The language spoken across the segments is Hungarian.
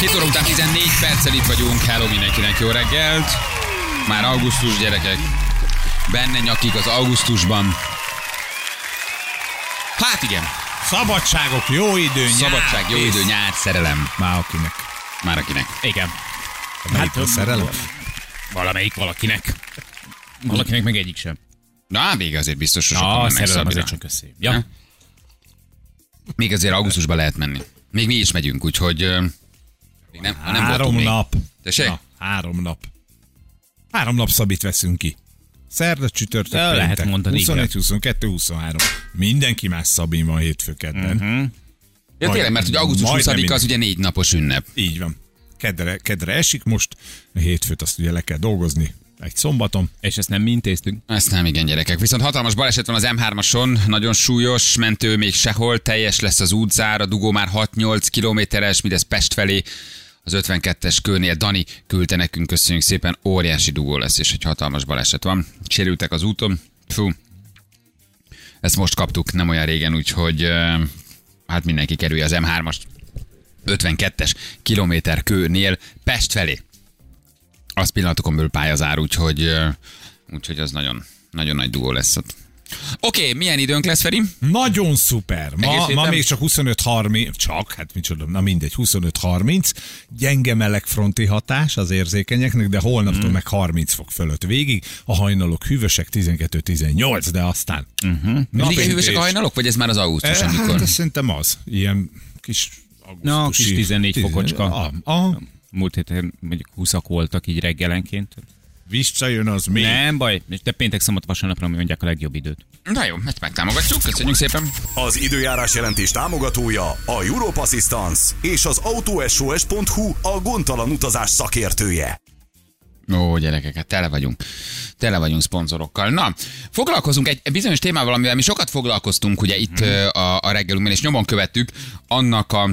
7 óra után 14 perccel itt vagyunk. Hello mindenkinek, jó reggelt. Már augusztus gyerekek. Benne nyakik az augusztusban. Hát igen, Szabadságok, jó idő, nyár, szabadság, jó kész. idő, nyár, szerelem. Már akinek. Már akinek. Igen. Melyik a szerelem? Valamelyik valakinek. Valakinek meg egyik sem. Na, még azért biztos, hogy sokan mennek Szabira. csak összé. Ja. Még azért augusztusban lehet menni. Még mi is megyünk, úgyhogy... Még nem, ha nem Három voltunk még. nap. Tessék? Na, három nap. Három nap szabit veszünk ki. Szerda, csütörtök, lehet péntek. mondani, 21, igen. 22, 23. Mindenki más szabin van hétfő kedden. Mhm. Ja, tényleg, mert ugye augusztus Majdnem 20 az ugye négy napos ünnep. Így van. Kedre, kedre esik most, a hétfőt azt ugye le kell dolgozni. Egy szombaton. És ezt nem mi intéztünk. Ezt nem igen, gyerekek. Viszont hatalmas baleset van az M3-ason, nagyon súlyos, mentő még sehol, teljes lesz az útzár, a dugó már 6-8 kilométeres, mindez Pest felé. Az 52-es kőnél Dani küldte nekünk, köszönjük szépen, óriási dugó lesz, és egy hatalmas baleset van. Sérültek az úton, fú. Ezt most kaptuk, nem olyan régen, úgyhogy hát mindenki kerülje az M3-as 52-es kilométer kőnél Pest felé az pillanatokon belül pályazár, úgyhogy, úgyhogy az nagyon, nagyon nagy dugó lesz ott. Oké, okay, milyen időnk lesz, Feri? Nagyon szuper. Ma, ma még csak 25-30, csak, hát micsoda, na mindegy, 25-30. Gyenge melegfronti hatás az érzékenyeknek, de holnaptól Mhm. meg 30 fok fölött végig. A hajnalok hűvösek 12-18, de aztán. Uh-huh. Mindig hűvösek a hajnalok, vagy ez már az augusztus, Hát amikor? ez szerintem az. Ilyen kis Na, augusztusi- kis 14 tizen- fokocska. Ah, ah, Múlt héten mondjuk 20 voltak így reggelenként. Visszajön az még. Nem baj, de péntek, szombat, vasárnapra mi mondják a legjobb időt. Na jó, ezt megtámogatjuk, köszönjük szépen. Az időjárás jelentés támogatója a Europe Assistance és az AutoSOS.hu a gondtalan utazás szakértője. Ó, gyerekek, hát tele vagyunk. Tele vagyunk szponzorokkal. Na, foglalkozunk egy bizonyos témával, amivel mi sokat foglalkoztunk ugye itt hmm. a, a reggelünkben, és nyomon követtük annak a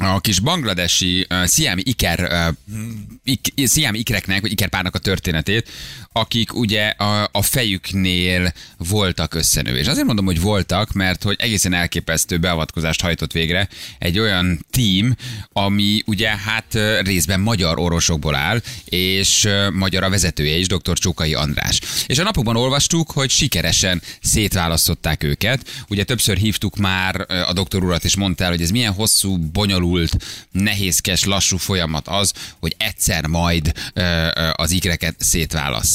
a kis bangladesi uh, sziámi iker, uh, ik, sziámi ikreknek, vagy ikerpárnak a történetét, akik ugye a, a fejüknél voltak összenő. És azért mondom, hogy voltak, mert hogy egészen elképesztő beavatkozást hajtott végre egy olyan tím, ami ugye hát részben magyar orvosokból áll, és magyar a vezetője is, dr. Csókai András. És a napokban olvastuk, hogy sikeresen szétválasztották őket. Ugye többször hívtuk már a doktor urat, és mondta el, hogy ez milyen hosszú, bonyolult, nehézkes, lassú folyamat az, hogy egyszer majd az ikreket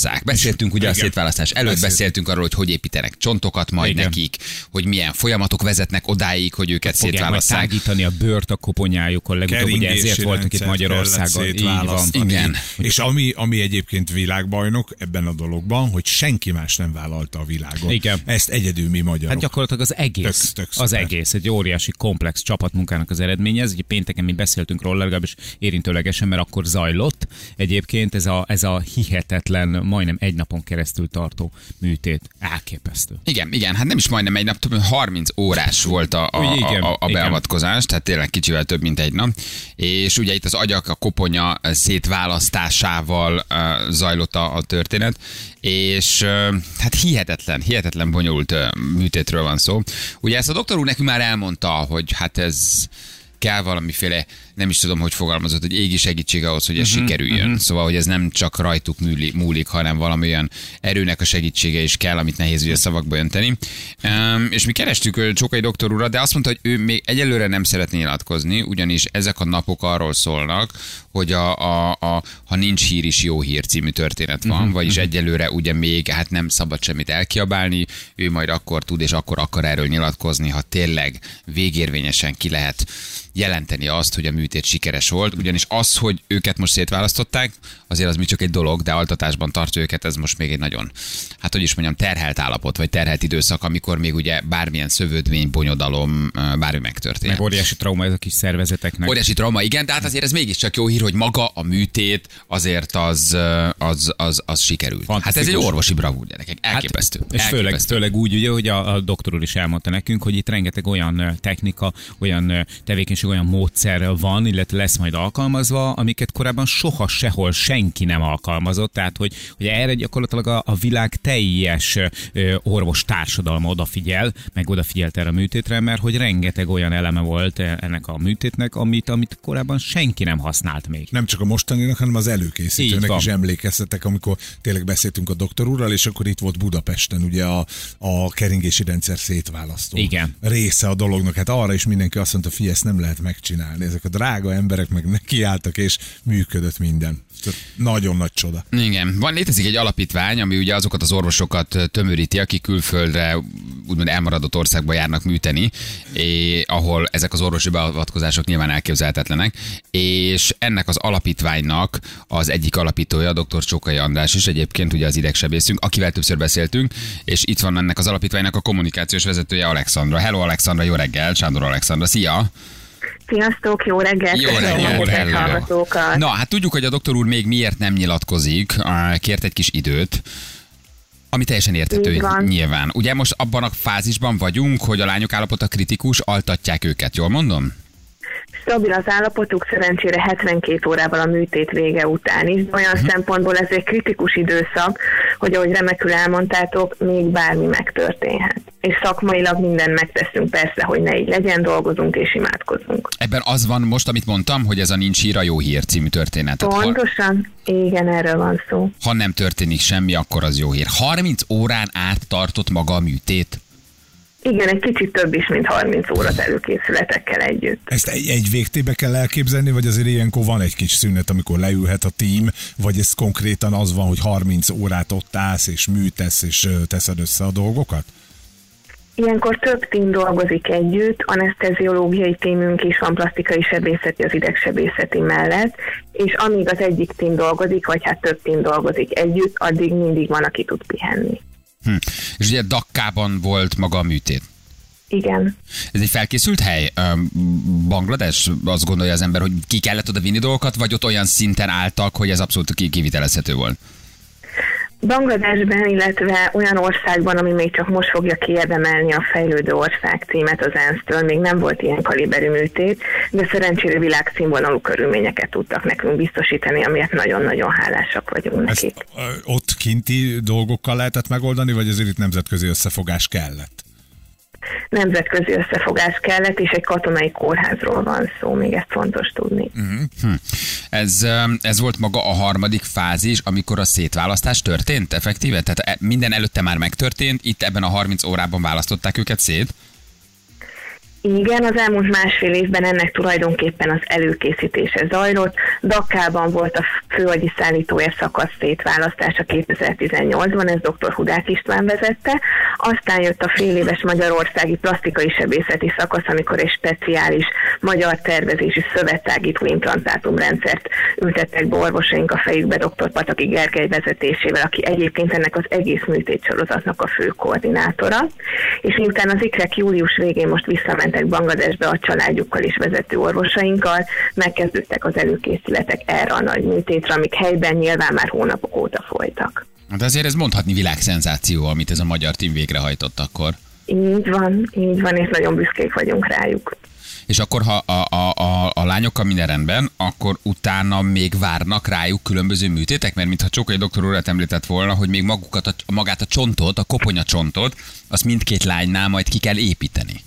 szétválasszák. Beszéltünk ugye a Igen. szétválasztás előtt, Beszéltünk. beszéltünk arról, hogy hogy építenek csontokat majd Igen. nekik, hogy milyen folyamatok vezetnek odáig, hogy őket Fogják majd szétválasszák. tágítani a bőrt a koponyájukon, legutóbb ugye ezért voltunk itt Magyarországon. Így van. Igen. És ami, ami egyébként világbajnok ebben a dologban, hogy senki más nem vállalta a világon. Igen. Ezt egyedül mi magyarok. Hát gyakorlatilag az egész, Tök- tök az egész, egy óriási komplex csapatmunkának az eredménye. Ez ugye pénteken mi beszéltünk róla, legalábbis érintőlegesen, mert akkor zajlott. Egyébként ez a, ez a hihetetlen, majdnem egy napon keresztül tartó műtét. Elképesztő. Igen, igen, hát nem is majdnem egy nap, több mint 30 órás volt a, a, igen, a, a igen. beavatkozás, tehát tényleg kicsivel több, mint egy nap. És ugye itt az agyak, a koponya szétválasztásával uh, zajlott a, a történet, és uh, hát hihetetlen, hihetetlen bonyolult uh, műtétről van szó. Ugye ezt a doktor úr nekünk már elmondta, hogy hát ez kell valamiféle, nem is tudom, hogy fogalmazott, hogy égi segítség ahhoz, hogy ez uh-huh, sikerüljön. Uh-huh. Szóval, hogy ez nem csak rajtuk múlik, múlik, hanem valami olyan erőnek a segítsége is kell, amit nehéz ugye szavakba önteni. Um, és mi kerestük ö, Csókai doktor urat, de azt mondta, hogy ő még egyelőre nem szeretné nyilatkozni, ugyanis ezek a napok arról szólnak, hogy a, a, a ha nincs hír is jó hír című történet van, uh-huh, vagyis egyelőre ugye még hát nem szabad semmit elkiabálni, ő majd akkor tud és akkor akar erről nyilatkozni, ha tényleg végérvényesen ki lehet jelenteni azt, hogy a műtét sikeres volt, ugyanis az, hogy őket most szétválasztották, azért az még csak egy dolog, de altatásban tartja őket, ez most még egy nagyon, hát hogy is mondjam, terhelt állapot, vagy terhelt időszak, amikor még ugye bármilyen szövődmény, bonyodalom, bármi megtörtént. Meg óriási trauma ez a kis szervezeteknek. Óriási trauma, igen, de hát azért ez mégiscsak jó hír, hogy maga a műtét azért az, az, az, az sikerült. Hát ez egy orvosi bravúr, gyerekek. Elképesztő. Hát, és főleg, elképesztő. főleg úgy, ugye, hogy a, a doktor úr is elmondta nekünk, hogy itt rengeteg olyan technika, olyan tevékenység, olyan módszer van, van, illetve lesz majd alkalmazva, amiket korábban soha sehol senki nem alkalmazott, tehát hogy, hogy erre gyakorlatilag a, a világ teljes ö, orvos társadalma odafigyel, meg odafigyelt erre a műtétre, mert hogy rengeteg olyan eleme volt ennek a műtétnek, amit, amit korábban senki nem használt még. Nem csak a mostaninak, hanem az előkészítőnek is emlékeztetek, amikor tényleg beszéltünk a doktor úrral, és akkor itt volt Budapesten ugye a, a keringési rendszer szétválasztó Igen. része a dolognak. Hát arra is mindenki azt mondta, figyelj, ezt nem lehet megcsinálni. Ezek a drága emberek meg nekiálltak, és működött minden. Tehát nagyon nagy csoda. Igen, van létezik egy alapítvány, ami ugye azokat az orvosokat tömöríti, akik külföldre úgymond elmaradott országba járnak műteni, és ahol ezek az orvosi beavatkozások nyilván elképzelhetetlenek, és ennek az alapítványnak az egyik alapítója, dr. Csókai András is egyébként ugye az idegsebészünk, akivel többször beszéltünk, és itt van ennek az alapítványnak a kommunikációs vezetője Alexandra. Hello Alexandra, jó reggel, Sándor Alexandra, szia! Sziasztok, jó reggelt! Jó köszönöm reggel, a kedves hello. hallgatókat. Na, hát tudjuk, hogy a doktor úr még miért nem nyilatkozik, kért egy kis időt, ami teljesen érthető nyilván. Ugye most abban a fázisban vagyunk, hogy a lányok állapota kritikus, altatják őket, jól mondom? Stabil az állapotuk, szerencsére 72 órával a műtét vége után is, olyan Mhm. szempontból ez egy kritikus időszak, hogy ahogy remekül elmondtátok, még bármi megtörténhet. És szakmailag mindent megteszünk persze, hogy ne így legyen, dolgozunk és imádkozunk. Ebben az van most, amit mondtam, hogy ez a Nincs hír, a jó hír című történet. Ha, Pontosan, igen, erről van szó. ha nem történik semmi, akkor az jó hír. 30 órán át tartott maga a műtét. Igen, egy kicsit több is, mint 30 óra előkészületekkel együtt. Ezt egy, egy végtébe kell elképzelni, vagy azért ilyenkor van egy kis szünet, amikor leülhet a tím, vagy ez konkrétan az van, hogy 30 órát ott állsz, és műtesz, és teszed össze a dolgokat? Ilyenkor több tím dolgozik együtt, aneszteziológiai tímünk is van, plastikai sebészeti az idegsebészeti mellett, és amíg az egyik tím dolgozik, vagy hát több tím dolgozik együtt, addig mindig van, aki tud pihenni. Hm. És ugye Dakkában volt maga a műtét. Igen. Ez egy felkészült hely? Banglades? Azt gondolja az ember, hogy ki kellett oda vinni dolgokat, vagy ott olyan szinten álltak, hogy ez abszolút ki- kivitelezhető volt? Bangladesben, illetve olyan országban, ami még csak most fogja kiérdemelni a fejlődő ország címet az ENSZ-től, még nem volt ilyen kaliberű műtét, de szerencsére világszínvonalú körülményeket tudtak nekünk biztosítani, amiért nagyon-nagyon hálásak vagyunk Ezt nekik. ott kinti dolgokkal lehetett megoldani, vagy azért itt nemzetközi összefogás kellett? Nemzetközi összefogás kellett, és egy katonai kórházról van szó, még ezt fontos tudni. Hm. Ez, ez volt maga a harmadik fázis, amikor a szétválasztás történt effektíve? Tehát e- minden előtte már megtörtént, itt ebben a 30 órában választották őket szét? Igen, az elmúlt másfél évben ennek tulajdonképpen az előkészítése zajlott. Dakkában volt a főagyi szállítója szakasz szétválasztása 2018-ban, ez dr. Hudák István vezette. Aztán jött a fél éves Magyarországi Plastikai Sebészeti szakasz, amikor egy speciális magyar tervezésű szövettágító implantátumrendszert ültettek be orvosaink a fejükbe dr. Pataki Gergely vezetésével, aki egyébként ennek az egész műtétsorozatnak a fő koordinátora. És miután az ikrek július végén most visszamentek Bangladesbe a családjukkal és vezető orvosainkkal, megkezdődtek az előkészületek erre a nagy műtétre, amik helyben nyilván már hónapok óta folytak. De azért ez mondhatni világszenzáció, amit ez a magyar tím végrehajtott akkor. Így van, így van, és nagyon büszkék vagyunk rájuk. És akkor, ha a, a, a, a lányokkal minden rendben, akkor utána még várnak rájuk különböző műtétek? Mert mintha Csókai doktor urat említett volna, hogy még magukat, a, magát a csontot, a koponya csontot, azt mindkét lánynál majd ki kell építeni.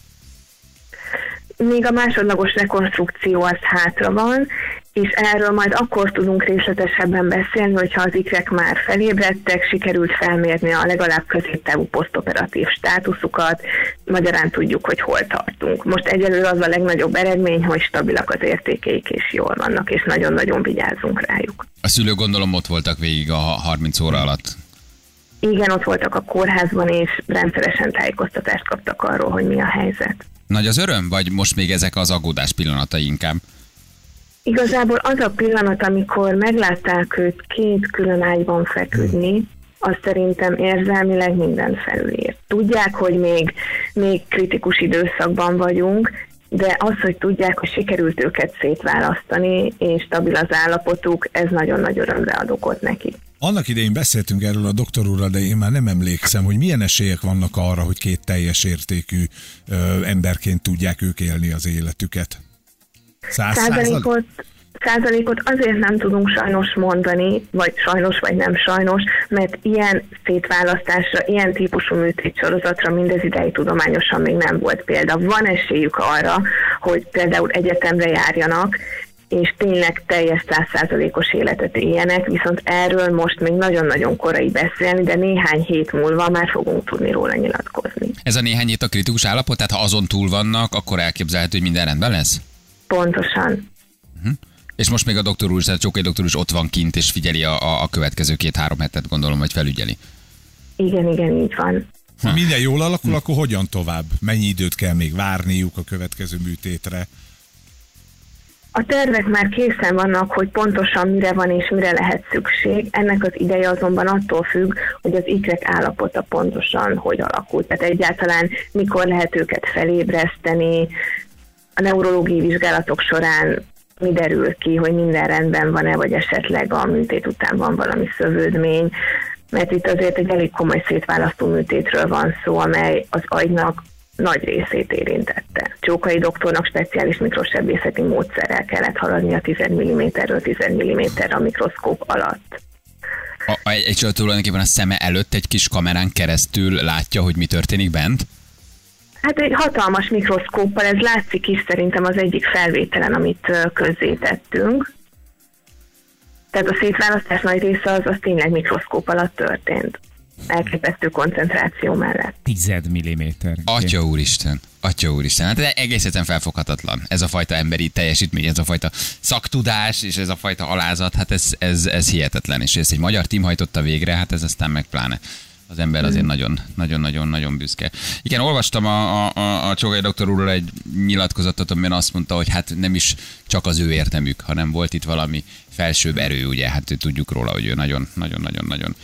Még a másodlagos rekonstrukció az hátra van, és erről majd akkor tudunk részletesebben beszélni, hogyha az ikrek már felébredtek, sikerült felmérni a legalább középtávú posztoperatív státuszukat, magyarán tudjuk, hogy hol tartunk. Most egyelőre az a legnagyobb eredmény, hogy stabilak az értékeik és jól vannak, és nagyon-nagyon vigyázzunk rájuk. A szülők gondolom ott voltak végig a 30 óra alatt. Igen, ott voltak a kórházban, és rendszeresen tájékoztatást kaptak arról, hogy mi a helyzet. Nagy az öröm, vagy most még ezek az aggódás pillanatai inkább? Igazából az a pillanat, amikor meglátták őt két külön ágyban feküdni, az szerintem érzelmileg minden felülír. Tudják, hogy még, még kritikus időszakban vagyunk, de az, hogy tudják, hogy sikerült őket szétválasztani, és stabil az állapotuk, ez nagyon nagy örömre ad okot neki. Annak idején beszéltünk erről a doktor úrral, de én már nem emlékszem, hogy milyen esélyek vannak arra, hogy két teljes értékű ö, emberként tudják ők élni az életüket. Száz százalék? Százalékot, százalékot azért nem tudunk sajnos mondani, vagy sajnos, vagy nem sajnos, mert ilyen szétválasztásra, ilyen típusú műtétsorozatra mindez ideig tudományosan még nem volt példa. Van esélyük arra, hogy például egyetemre járjanak, és tényleg teljes százszázalékos életet éljenek, viszont erről most még nagyon-nagyon korai beszélni, de néhány hét múlva már fogunk tudni róla nyilatkozni. Ez a néhány hét a kritikus állapot, tehát ha azon túl vannak, akkor elképzelhető, hogy minden rendben lesz? Pontosan. És most még a doktor úr, tehát Csókai doktor úr is ott van kint, és figyeli a, a, a következő két-három hetet, gondolom, vagy felügyeli. Igen, igen, így van. Ha minden jól alakul, akkor hogyan tovább? Mennyi időt kell még várniuk a következő műtétre? A tervek már készen vannak, hogy pontosan mire van és mire lehet szükség. Ennek az ideje azonban attól függ, hogy az ikrek állapota pontosan hogy alakul. Tehát egyáltalán mikor lehet őket felébreszteni, a neurológiai vizsgálatok során mi derül ki, hogy minden rendben van-e, vagy esetleg a műtét után van valami szövődmény, mert itt azért egy elég komoly szétválasztó műtétről van szó, amely az agynak nagy részét érintette. Csókai doktornak speciális mikrosebészeti módszerrel kellett haladni a 10 mm-ről 10 mm a mikroszkóp alatt. A, a, egy tulajdonképpen a szeme előtt egy kis kamerán keresztül látja, hogy mi történik bent? Hát egy hatalmas mikroszkóppal, ez látszik is szerintem az egyik felvételen, amit közzétettünk. Tehát a szétválasztás nagy része az, az tényleg mikroszkóp alatt történt. Elképesztő koncentráció mellett. Tized milliméter. Atya úristen, atya úristen, hát ez egész egyszerűen felfoghatatlan. Ez a fajta emberi teljesítmény, ez a fajta szaktudás, és ez a fajta alázat, hát ez, ez, ez hihetetlen. És ezt egy magyar tím hajtotta végre, hát ez aztán meg pláne. Az ember azért nagyon, nagyon, nagyon, nagyon büszke. Igen, olvastam a, a, a, a Csogai doktor úrról egy nyilatkozatot, amiben azt mondta, hogy hát nem is csak az ő értemük, hanem volt itt valami felsőbb erő, ugye, hát tudjuk róla, hogy ő nagyon, nagyon, nagyon, nagyon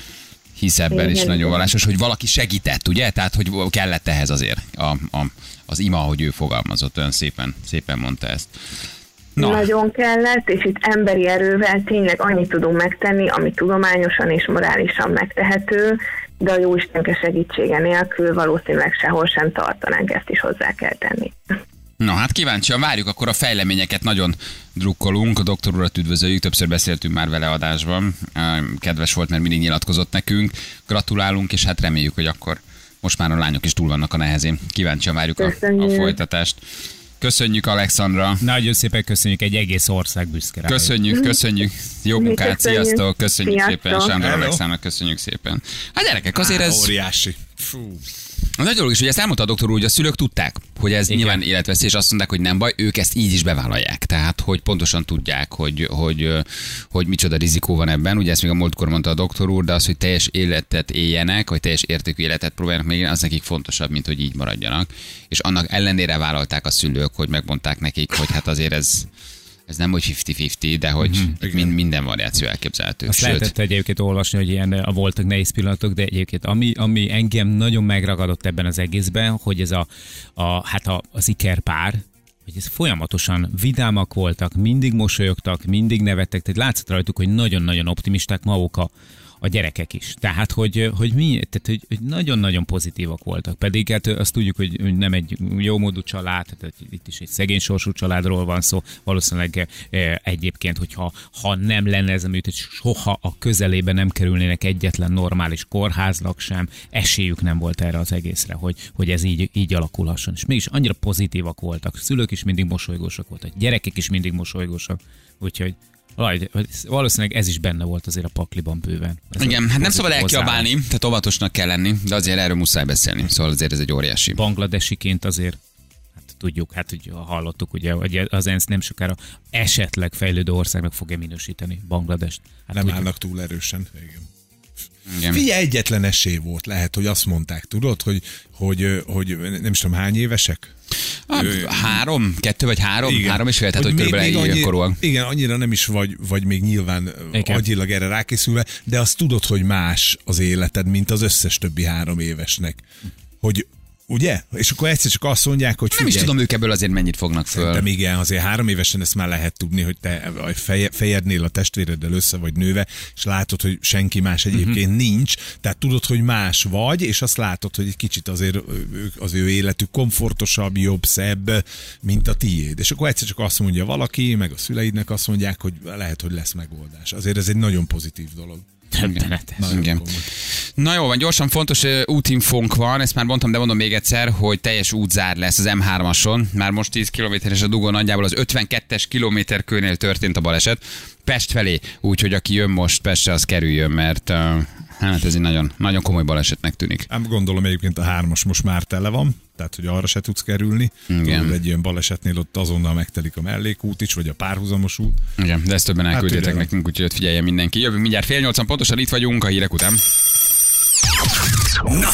hisz ebben, és Igen, nagyon igen. vallásos, hogy valaki segített, ugye? Tehát, hogy kellett ehhez azért a, a, az ima, hogy ő fogalmazott, olyan szépen, szépen mondta ezt. Na. Nagyon kellett, és itt emberi erővel tényleg annyit tudunk megtenni, ami tudományosan és morálisan megtehető, de a Jóistenke segítsége nélkül valószínűleg sehol sem tartanánk, ezt is hozzá kell tenni. Na hát kíváncsian várjuk akkor a fejleményeket, nagyon drukkolunk, a doktor urat üdvözöljük, többször beszéltünk már vele adásban, kedves volt, mert mindig nyilatkozott nekünk, gratulálunk, és hát reméljük, hogy akkor most már a lányok is túl vannak a nehezén. Kíváncsian várjuk a, a folytatást. Köszönjük, Alexandra! Nagyon szépen köszönjük, egy egész ország büszke rá. Köszönjük, köszönjük. Jó munkát, köszönjük. sziasztok, köszönjük Sziasztok. szépen. Sándor. Alexának köszönjük szépen. Hát gyerekek, azért Á, ez... Óriási. Fú. A nagy dolog is, hogy ezt elmondta a doktor úr, hogy a szülők tudták, hogy ez Igen. nyilván életveszély, és azt mondták, hogy nem baj, ők ezt így is bevállalják. Tehát, hogy pontosan tudják, hogy, hogy, ö, hogy micsoda rizikó van ebben. Ugye ezt még a múltkor mondta a doktor úr, de az, hogy teljes életet éljenek, vagy teljes értékű életet próbáljanak még, az nekik fontosabb, mint hogy így maradjanak. És annak ellenére vállalták a szülők, hogy megmondták nekik, hogy hát azért ez, ez nem hogy 50-50, de hogy mind, minden variáció elképzelhető. Azt Sőt, lehetett egyébként olvasni, hogy ilyen a voltak nehéz pillanatok, de egyébként ami, ami engem nagyon megragadott ebben az egészben, hogy ez a, a hát a, az ikerpár, hogy ez folyamatosan vidámak voltak, mindig mosolyogtak, mindig nevettek, tehát látszott rajtuk, hogy nagyon-nagyon optimisták maguk a, a gyerekek is. Tehát, hogy, hogy, mi, tehát, hogy, hogy nagyon-nagyon pozitívak voltak. Pedig hát azt tudjuk, hogy nem egy jó módú család, tehát itt is egy szegény sorsú családról van szó. Valószínűleg eh, egyébként, hogyha ha nem lenne ez a műtét, soha a közelébe nem kerülnének egyetlen normális kórháznak sem, esélyük nem volt erre az egészre, hogy, hogy ez így, így alakulhasson. És mégis annyira pozitívak voltak. Szülők is mindig mosolygósak voltak, gyerekek is mindig mosolygósak. Úgyhogy Vaj, valószínűleg ez is benne volt azért a pakliban bőven. Ez igen, hát nem szabad elkiabálni, hozzáállás. tehát óvatosnak kell lenni, de azért erről muszáj beszélni. Szóval azért ez egy óriási. Bangladesiként azért hát tudjuk, hát hogy hallottuk, ugye, hogy az ENSZ nem sokára esetleg fejlődő országnak fogja minősíteni Bangladest. Hát Nem tudjuk. állnak túl erősen. Igen. Igen. Figyelj, egyetlen esély volt. Lehet, hogy azt mondták, tudod, hogy, hogy, hogy nem is tudom, hány évesek? Ah, három, kettő vagy három, igen. három és fél, tehát hogy, még- körülbelül annyi-. Igen, annyira nem is vagy, vagy még nyilván igen. agyilag erre rákészülve, de azt tudod, hogy más az életed, mint az összes többi három évesnek. Hogy Ugye? És akkor egyszer csak azt mondják, hogy Nem is figyelj, tudom, ők ebből azért mennyit fognak föl. De igen, azért három évesen ezt már lehet tudni, hogy te feje, fejednél a testvéreddel össze vagy nőve, és látod, hogy senki más egyébként uh-huh. nincs, tehát tudod, hogy más vagy, és azt látod, hogy egy kicsit azért az ő életük komfortosabb, jobb, szebb, mint a tiéd. És akkor egyszer csak azt mondja valaki, meg a szüleidnek azt mondják, hogy lehet, hogy lesz megoldás. Azért ez egy nagyon pozitív dolog. Többenetes. Nagyon Igen. Na jó, van, gyorsan fontos ö, útinfónk van, ezt már mondtam, de mondom még egyszer, hogy teljes útzár lesz az M3-ason. Már most 10 kilométeres a dugó, nagyjából az 52-es kilométerkőnél történt a baleset. Pest felé, úgyhogy aki jön most Pestre, az kerüljön, mert hát ez egy nagyon, nagyon komoly balesetnek tűnik. Ám gondolom egyébként a hármas most már tele van, tehát hogy arra se tudsz kerülni. Igen. Tudod, egy ilyen balesetnél ott azonnal megtelik a mellékút is, vagy a párhuzamos út. Igen, de ezt többen elküldtétek türelem. nekünk, úgyhogy ott figyeljen mindenki. Jövünk mindjárt fél nyolcan, pontosan itt vagyunk a hírek után. Na,